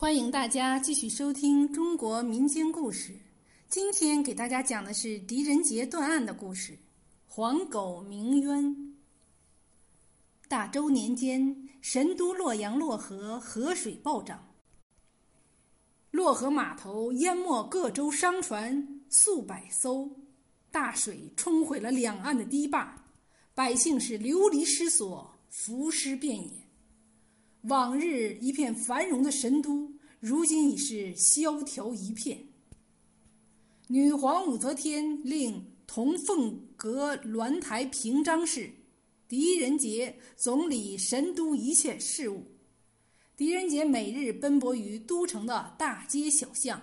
欢迎大家继续收听中国民间故事。今天给大家讲的是狄仁杰断案的故事——黄狗鸣冤。大周年间，神都洛阳洛河河水暴涨，洛河码头淹没各州商船数百艘，大水冲毁了两岸的堤坝，百姓是流离失所，浮尸遍野。往日一片繁荣的神都，如今已是萧条一片。女皇武则天令同凤阁鸾台平章事，狄仁杰总理神都一切事务。狄仁杰每日奔波于都城的大街小巷，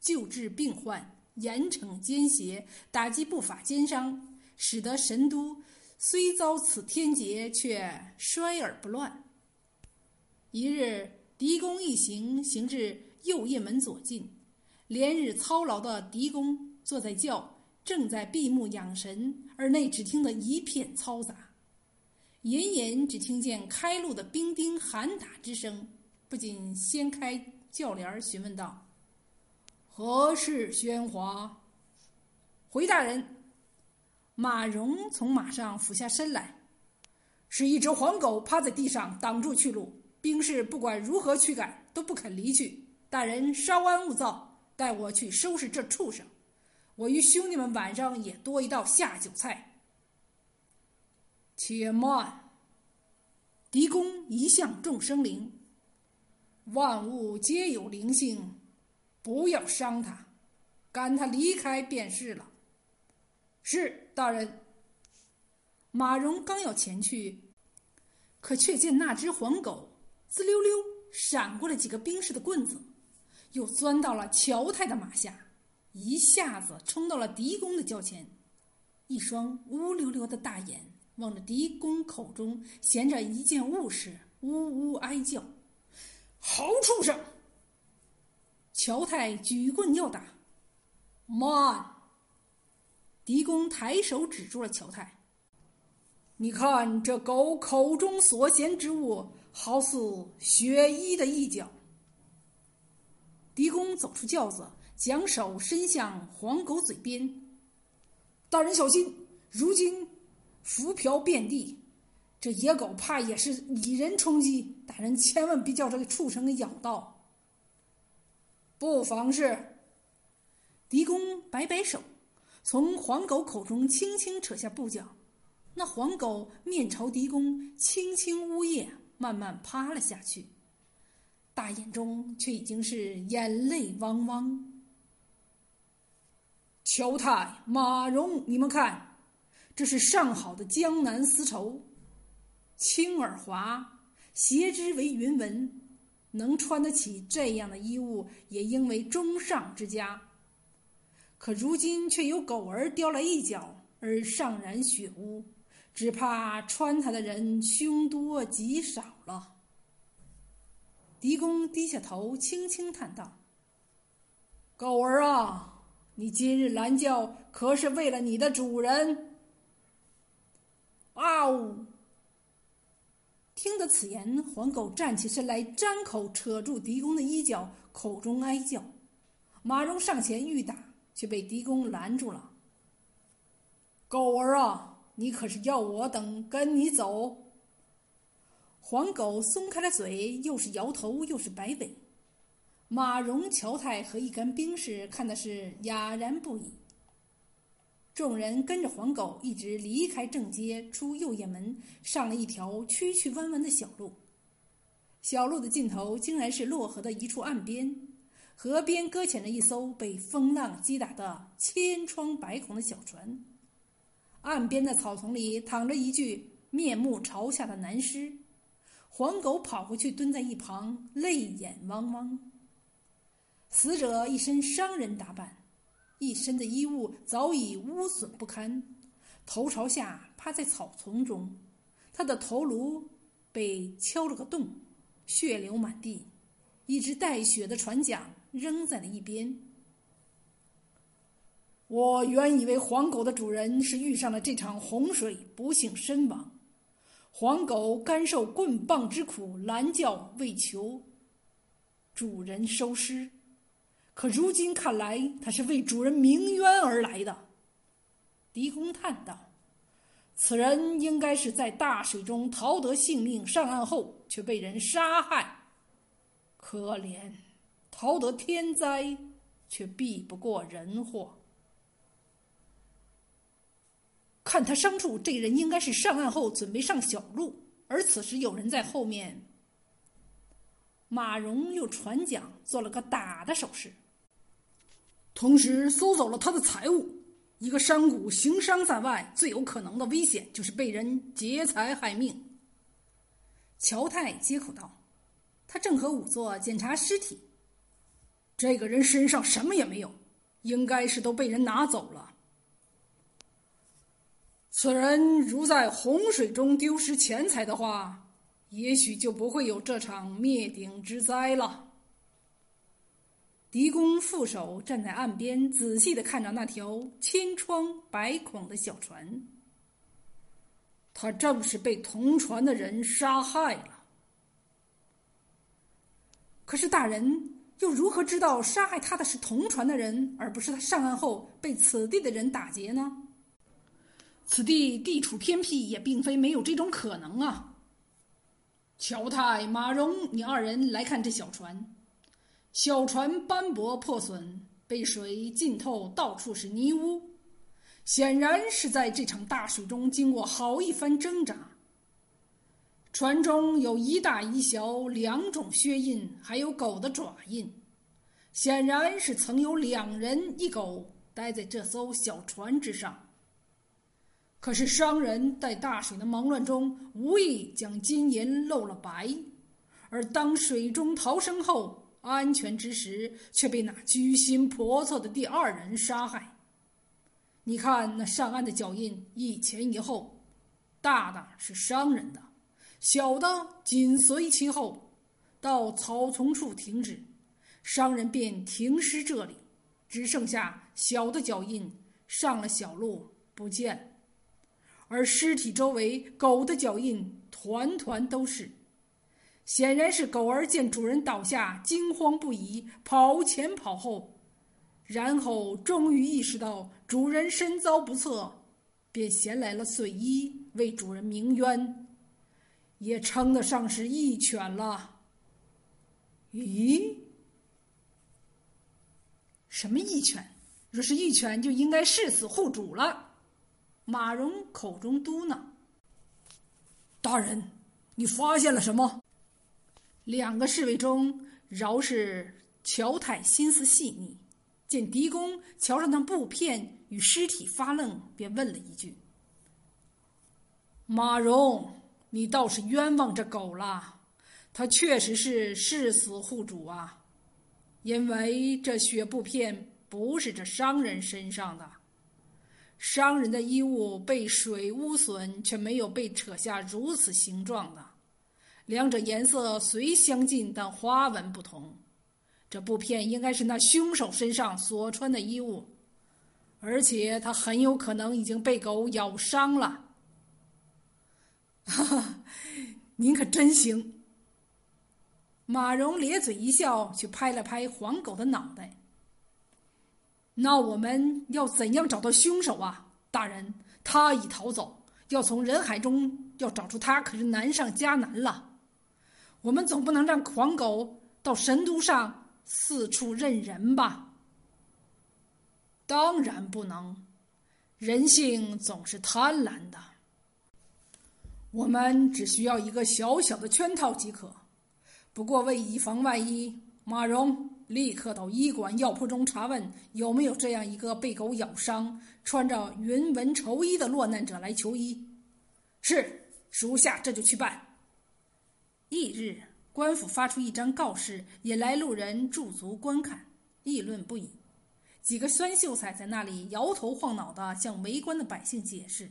救治病患，严惩奸邪，打击不法奸商，使得神都虽遭此天劫，却衰而不乱。一日，狄公一行行至右掖门左近，连日操劳的狄公坐在轿，正在闭目养神，而内只听得一片嘈杂，隐隐只听见开路的兵丁喊打之声。不仅掀开轿帘，询问道：“何事喧哗？”回大人，马荣从马上俯下身来，是一只黄狗趴在地上挡住去路。兵士不管如何驱赶，都不肯离去。大人稍安勿躁，带我去收拾这畜生。我与兄弟们晚上也多一道下酒菜。且慢，狄公一向重生灵，万物皆有灵性，不要伤他，赶他离开便是了。是大人。马荣刚要前去，可却见那只黄狗。滋溜溜闪过了几个兵士的棍子，又钻到了乔太的马下，一下子冲到了狄公的轿前，一双乌溜溜的大眼望着狄公口中衔着一件物事，呜呜哀叫：“好畜生！”乔太举棍要打，慢！狄公抬手指住了乔太：“你看这狗口中所衔之物。”好似学医的一角。狄公走出轿子，将手伸向黄狗嘴边。大人小心，如今浮漂遍地，这野狗怕也是蚁人冲击。大人千万别叫这个畜生给咬到。不妨事。狄公摆摆手，从黄狗口中轻轻扯下布角。那黄狗面朝狄公，轻轻呜咽。慢慢趴了下去，大眼中却已经是眼泪汪汪。乔太、马荣，你们看，这是上好的江南丝绸，轻而滑，斜之为云纹，能穿得起这样的衣物，也应为中上之家。可如今却有狗儿叼来一脚，而上染血污。只怕穿它的人凶多吉少了。狄公低下头，轻轻叹道：“狗儿啊，你今日拦轿，可是为了你的主人？”啊呜！听得此言，黄狗站起身来，张口扯住狄公的衣角，口中哀叫。马荣上前欲打，却被狄公拦住了。狗儿啊！你可是要我等跟你走？黄狗松开了嘴，又是摇头，又是摆尾。马荣、乔太和一干兵士看的是哑然不已。众人跟着黄狗一直离开正街，出右掖门，上了一条曲曲弯弯的小路。小路的尽头竟然是洛河的一处岸边，河边搁浅着一艘被风浪击打得千疮百孔的小船。岸边的草丛里躺着一具面目朝下的男尸，黄狗跑过去蹲在一旁，泪眼汪汪。死者一身商人打扮，一身的衣物早已污损不堪，头朝下趴在草丛中，他的头颅被敲了个洞，血流满地，一只带血的船桨扔在了一边。我原以为黄狗的主人是遇上了这场洪水，不幸身亡。黄狗甘受棍棒之苦，拦轿为求。主人收尸。可如今看来，他是为主人鸣冤而来的。狄公叹道：“此人应该是在大水中逃得性命，上岸后却被人杀害。可怜，逃得天灾，却避不过人祸。”看他伤处，这人应该是上岸后准备上小路，而此时有人在后面。马荣又传讲，做了个打的手势，同时搜走了他的财物。一个山谷行商在外，最有可能的危险就是被人劫财害命。乔太接口道：“他正和仵作检查尸体，这个人身上什么也没有，应该是都被人拿走了。”此人如在洪水中丢失钱财的话，也许就不会有这场灭顶之灾了。狄公副手站在岸边，仔细的看着那条千疮百孔的小船。他正是被同船的人杀害了。可是大人又如何知道杀害他的是同船的人，而不是他上岸后被此地的人打劫呢？此地地处偏僻，也并非没有这种可能啊。乔泰、马荣，你二人来看这小船。小船斑驳破损，被水浸透，到处是泥污，显然是在这场大水中经过好一番挣扎。船中有一大一小两种靴印，还有狗的爪印，显然是曾有两人一狗待在这艘小船之上。可是商人在大水的忙乱中，无意将金银露了白，而当水中逃生后，安全之时，却被那居心叵测的第二人杀害。你看那上岸的脚印，一前一后，大的是商人的，小的紧随其后，到草丛处停止，商人便停尸这里，只剩下小的脚印上了小路不见。而尸体周围，狗的脚印团团都是，显然是狗儿见主人倒下，惊慌不已，跑前跑后，然后终于意识到主人身遭不测，便衔来了碎衣为主人鸣冤，也称得上是义犬了。咦，什么义犬？若是义犬，就应该誓死护主了。马荣口中嘟囔：“大人，你发现了什么？”两个侍卫中，饶是乔太心思细腻，见狄公瞧着那布片与尸体发愣，便问了一句：“马荣，你倒是冤枉这狗了，他确实是誓死护主啊，因为这血布片不是这商人身上的。”商人的衣物被水污损，却没有被扯下如此形状的。两者颜色虽相近，但花纹不同。这布片应该是那凶手身上所穿的衣物，而且他很有可能已经被狗咬伤了。哈哈，您可真行！马荣咧嘴一笑，去拍了拍黄狗的脑袋。那我们要怎样找到凶手啊，大人？他已逃走，要从人海中要找出他，可是难上加难了。我们总不能让狂狗到神都上四处认人吧？当然不能，人性总是贪婪的。我们只需要一个小小的圈套即可。不过为以防万一，马荣。立刻到医馆药铺中查问有没有这样一个被狗咬伤、穿着云纹绸衣的落难者来求医。是，属下这就去办。翌日，官府发出一张告示，引来路人驻足观看，议论不已。几个酸秀才在那里摇头晃脑的向围观的百姓解释：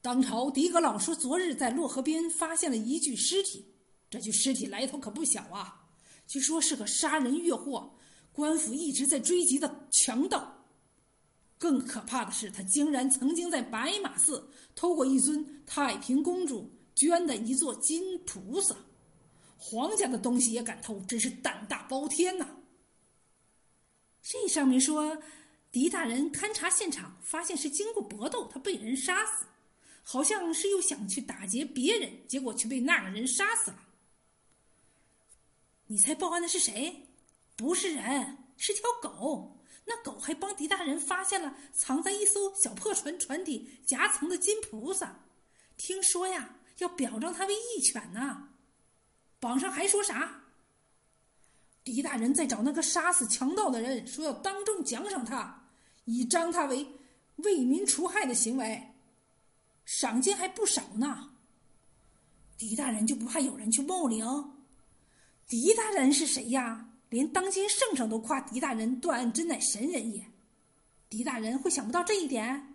当朝狄格老说，昨日在洛河边发现了一具尸体，这具尸体来头可不小啊。据说是个杀人越货，官府一直在追击的强盗。更可怕的是，他竟然曾经在白马寺偷过一尊太平公主捐的一座金菩萨，皇家的东西也敢偷，真是胆大包天呐！这上面说，狄大人勘察现场，发现是经过搏斗，他被人杀死，好像是又想去打劫别人，结果却被那个人杀死了。你猜报案的是谁？不是人，是条狗。那狗还帮狄大人发现了藏在一艘小破船船底夹层的金菩萨，听说呀，要表彰他为义犬呢。榜上还说啥？狄大人在找那个杀死强盗的人，说要当众奖赏他，以彰他为为民除害的行为，赏金还不少呢。狄大人就不怕有人去冒领？狄大人是谁呀？连当今圣上都夸狄大人断案真乃神人也。狄大人会想不到这一点？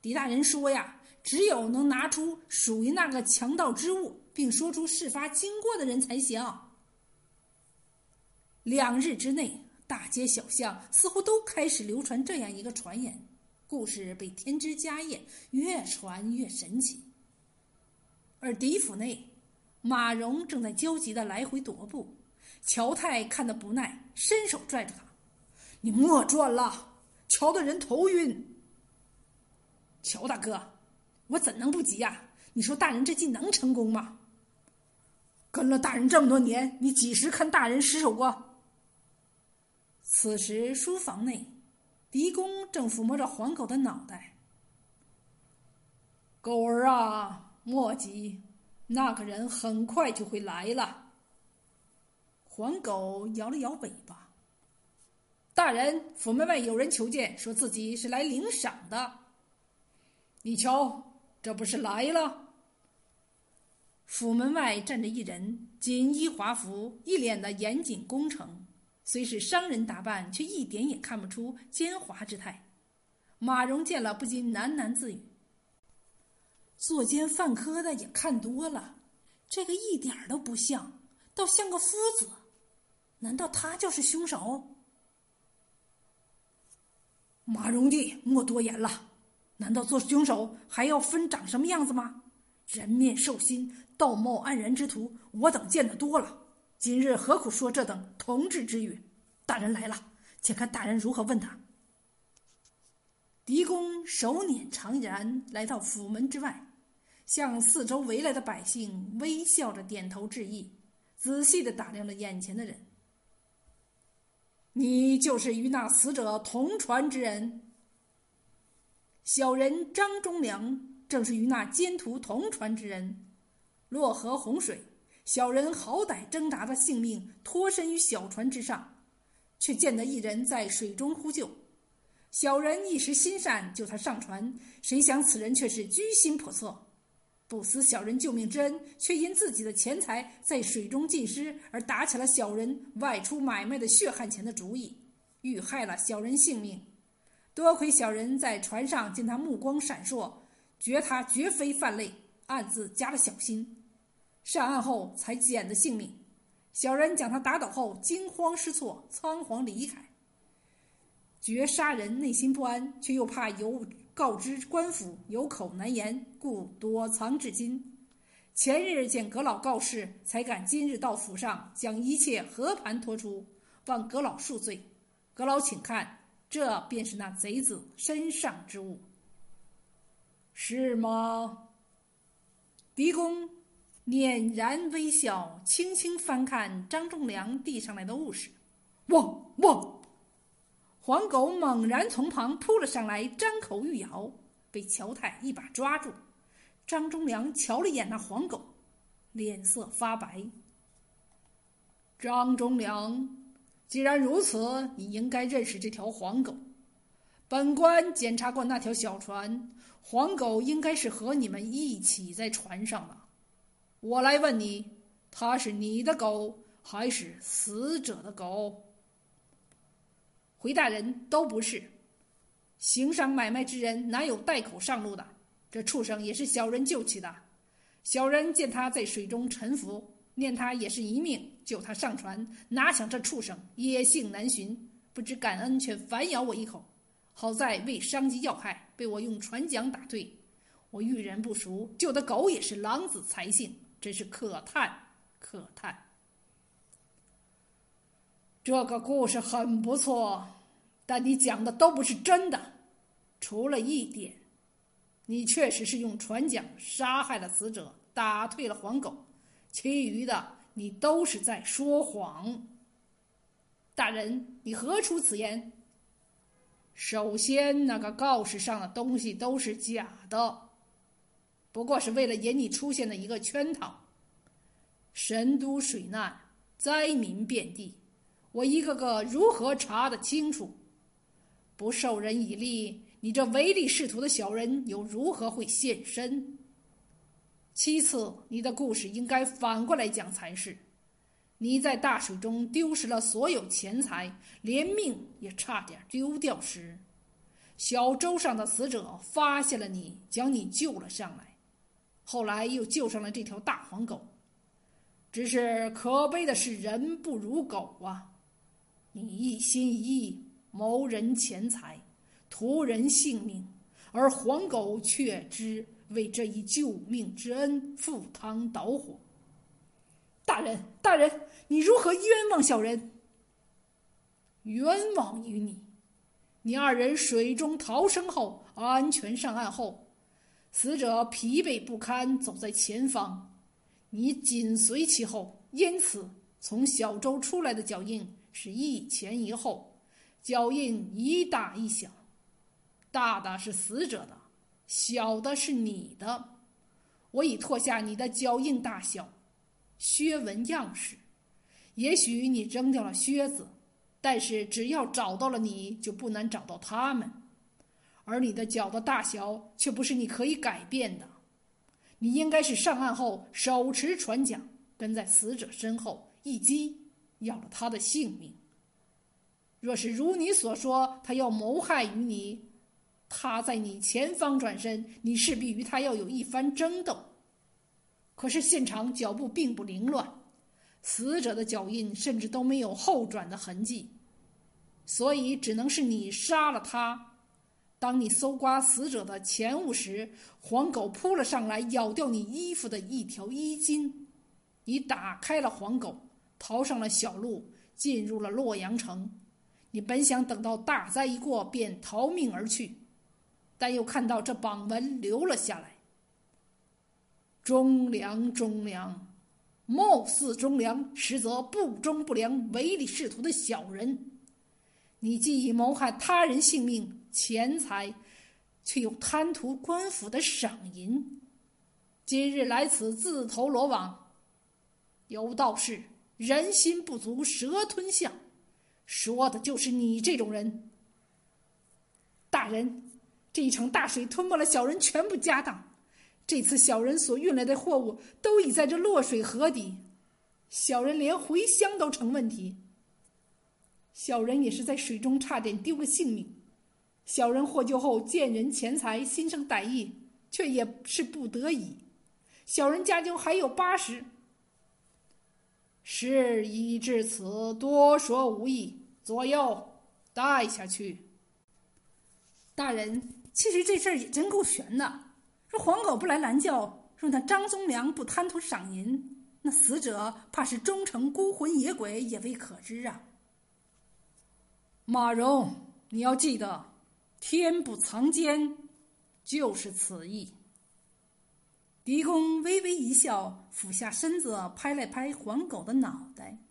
狄大人说呀，只有能拿出属于那个强盗之物，并说出事发经过的人才行。两日之内，大街小巷似乎都开始流传这样一个传言，故事被添枝加叶，越传越神奇。而狄府内，马蓉正在焦急的来回踱步，乔太看得不耐，伸手拽着他：“你莫转了，瞧得人头晕。”乔大哥，我怎能不急呀？你说大人这计能成功吗？跟了大人这么多年，你几时看大人失手过？此时，书房内，狄公正抚摸着黄狗的脑袋。狗儿啊，莫急，那个人很快就会来了。黄狗摇了摇尾巴。大人，府门外有人求见，说自己是来领赏的。你瞧，这不是来了？府门外站着一人，锦衣华服，一脸的严谨恭诚。虽是商人打扮，却一点也看不出奸猾之态。马蓉见了，不禁喃喃自语：“作奸犯科的也看多了，这个一点都不像，倒像个夫子。难道他就是凶手？”马蓉弟，莫多言了。难道做凶手还要分长什么样子吗？人面兽心、道貌岸然之徒，我等见得多了。今日何苦说这等同志之语？大人来了，且看大人如何问他。狄公手捻长髯，来到府门之外，向四周围来的百姓微笑着点头致意，仔细的打量着眼前的人。你就是与那死者同船之人。小人张忠良正是与那奸徒同船之人。洛河洪水。小人好歹挣扎着性命脱身于小船之上，却见得一人在水中呼救。小人一时心善，救他上船。谁想此人却是居心叵测，不思小人救命之恩，却因自己的钱财在水中浸湿，而打起了小人外出买卖的血汗钱的主意，遇害了小人性命。多亏小人在船上见他目光闪烁，觉他绝非犯类，暗自加了小心。上岸后才捡的性命，小人将他打倒后惊慌失措，仓皇离开。觉杀人内心不安，却又怕有告知官府有口难言，故躲藏至今。前日见阁老告示，才敢今日到府上将一切和盘托出，望阁老恕罪。阁老请看，这便是那贼子身上之物，是吗？狄公。捻然微笑，轻轻翻看张仲良递上来的物事。汪汪！黄狗猛然从旁扑了上来，张口欲咬，被乔太一把抓住。张忠良瞧了眼那黄狗，脸色发白。张忠良，既然如此，你应该认识这条黄狗。本官检查过那条小船，黄狗应该是和你们一起在船上的。我来问你，它是你的狗还是死者的狗？回大人，都不是。行商买卖之人哪有带口上路的？这畜生也是小人救起的。小人见他在水中沉浮，念他也是一命，救他上船。哪想这畜生野性难寻，不知感恩，却反咬我一口。好在未伤及要害，被我用船桨打退。我遇人不熟，救的狗也是狼子才性。真是可叹，可叹。这个故事很不错，但你讲的都不是真的，除了一点，你确实是用船桨杀害了死者，打退了黄狗，其余的你都是在说谎。大人，你何出此言？首先，那个告示上的东西都是假的，不过是为了引你出现的一个圈套。神都水难，灾民遍地，我一个个如何查得清楚？不受人以利，你这唯利是图的小人又如何会现身？其次，你的故事应该反过来讲才是。你在大水中丢失了所有钱财，连命也差点丢掉时，小舟上的死者发现了你，将你救了上来，后来又救上了这条大黄狗。只是可悲的是，人不如狗啊！你一心一意谋人钱财，图人性命，而黄狗却知为这一救命之恩赴汤蹈火。大人，大人，你如何冤枉小人？冤枉于你！你二人水中逃生后，安全上岸后，死者疲惫不堪，走在前方。你紧随其后，因此从小舟出来的脚印是一前一后，脚印一大一小，大的是死者的，小的是你的。我已拓下你的脚印大小、靴纹样式。也许你扔掉了靴子，但是只要找到了你，就不难找到他们。而你的脚的大小却不是你可以改变的。你应该是上岸后手持船桨，跟在死者身后，一击要了他的性命。若是如你所说，他要谋害于你，他在你前方转身，你势必与他要有一番争斗。可是现场脚步并不凌乱，死者的脚印甚至都没有后转的痕迹，所以只能是你杀了他。当你搜刮死者的钱物时，黄狗扑了上来，咬掉你衣服的一条衣襟。你打开了黄狗，逃上了小路，进入了洛阳城。你本想等到大灾一过便逃命而去，但又看到这榜文留了下来：“忠良，忠良，貌似忠良，实则不忠不良、唯利是图的小人。你既已谋害他人性命。”钱财，却又贪图官府的赏银。今日来此自投罗网，有道是“人心不足蛇吞象”，说的就是你这种人。大人，这一场大水吞没了小人全部家当，这次小人所运来的货物都已在这落水河底，小人连回乡都成问题。小人也是在水中差点丢了性命。小人获救后见人钱财，心生歹意，却也是不得已。小人家中还有八十。事已至此，多说无益。左右，带下去。大人，其实这事儿也真够悬的。说黄狗不来拦轿，说那张宗良不贪图赏银，那死者怕是终成孤魂野鬼，也未可知啊。马荣，你要记得。天不藏奸，就是此意。狄公微微一笑，俯下身子拍了拍黄狗的脑袋。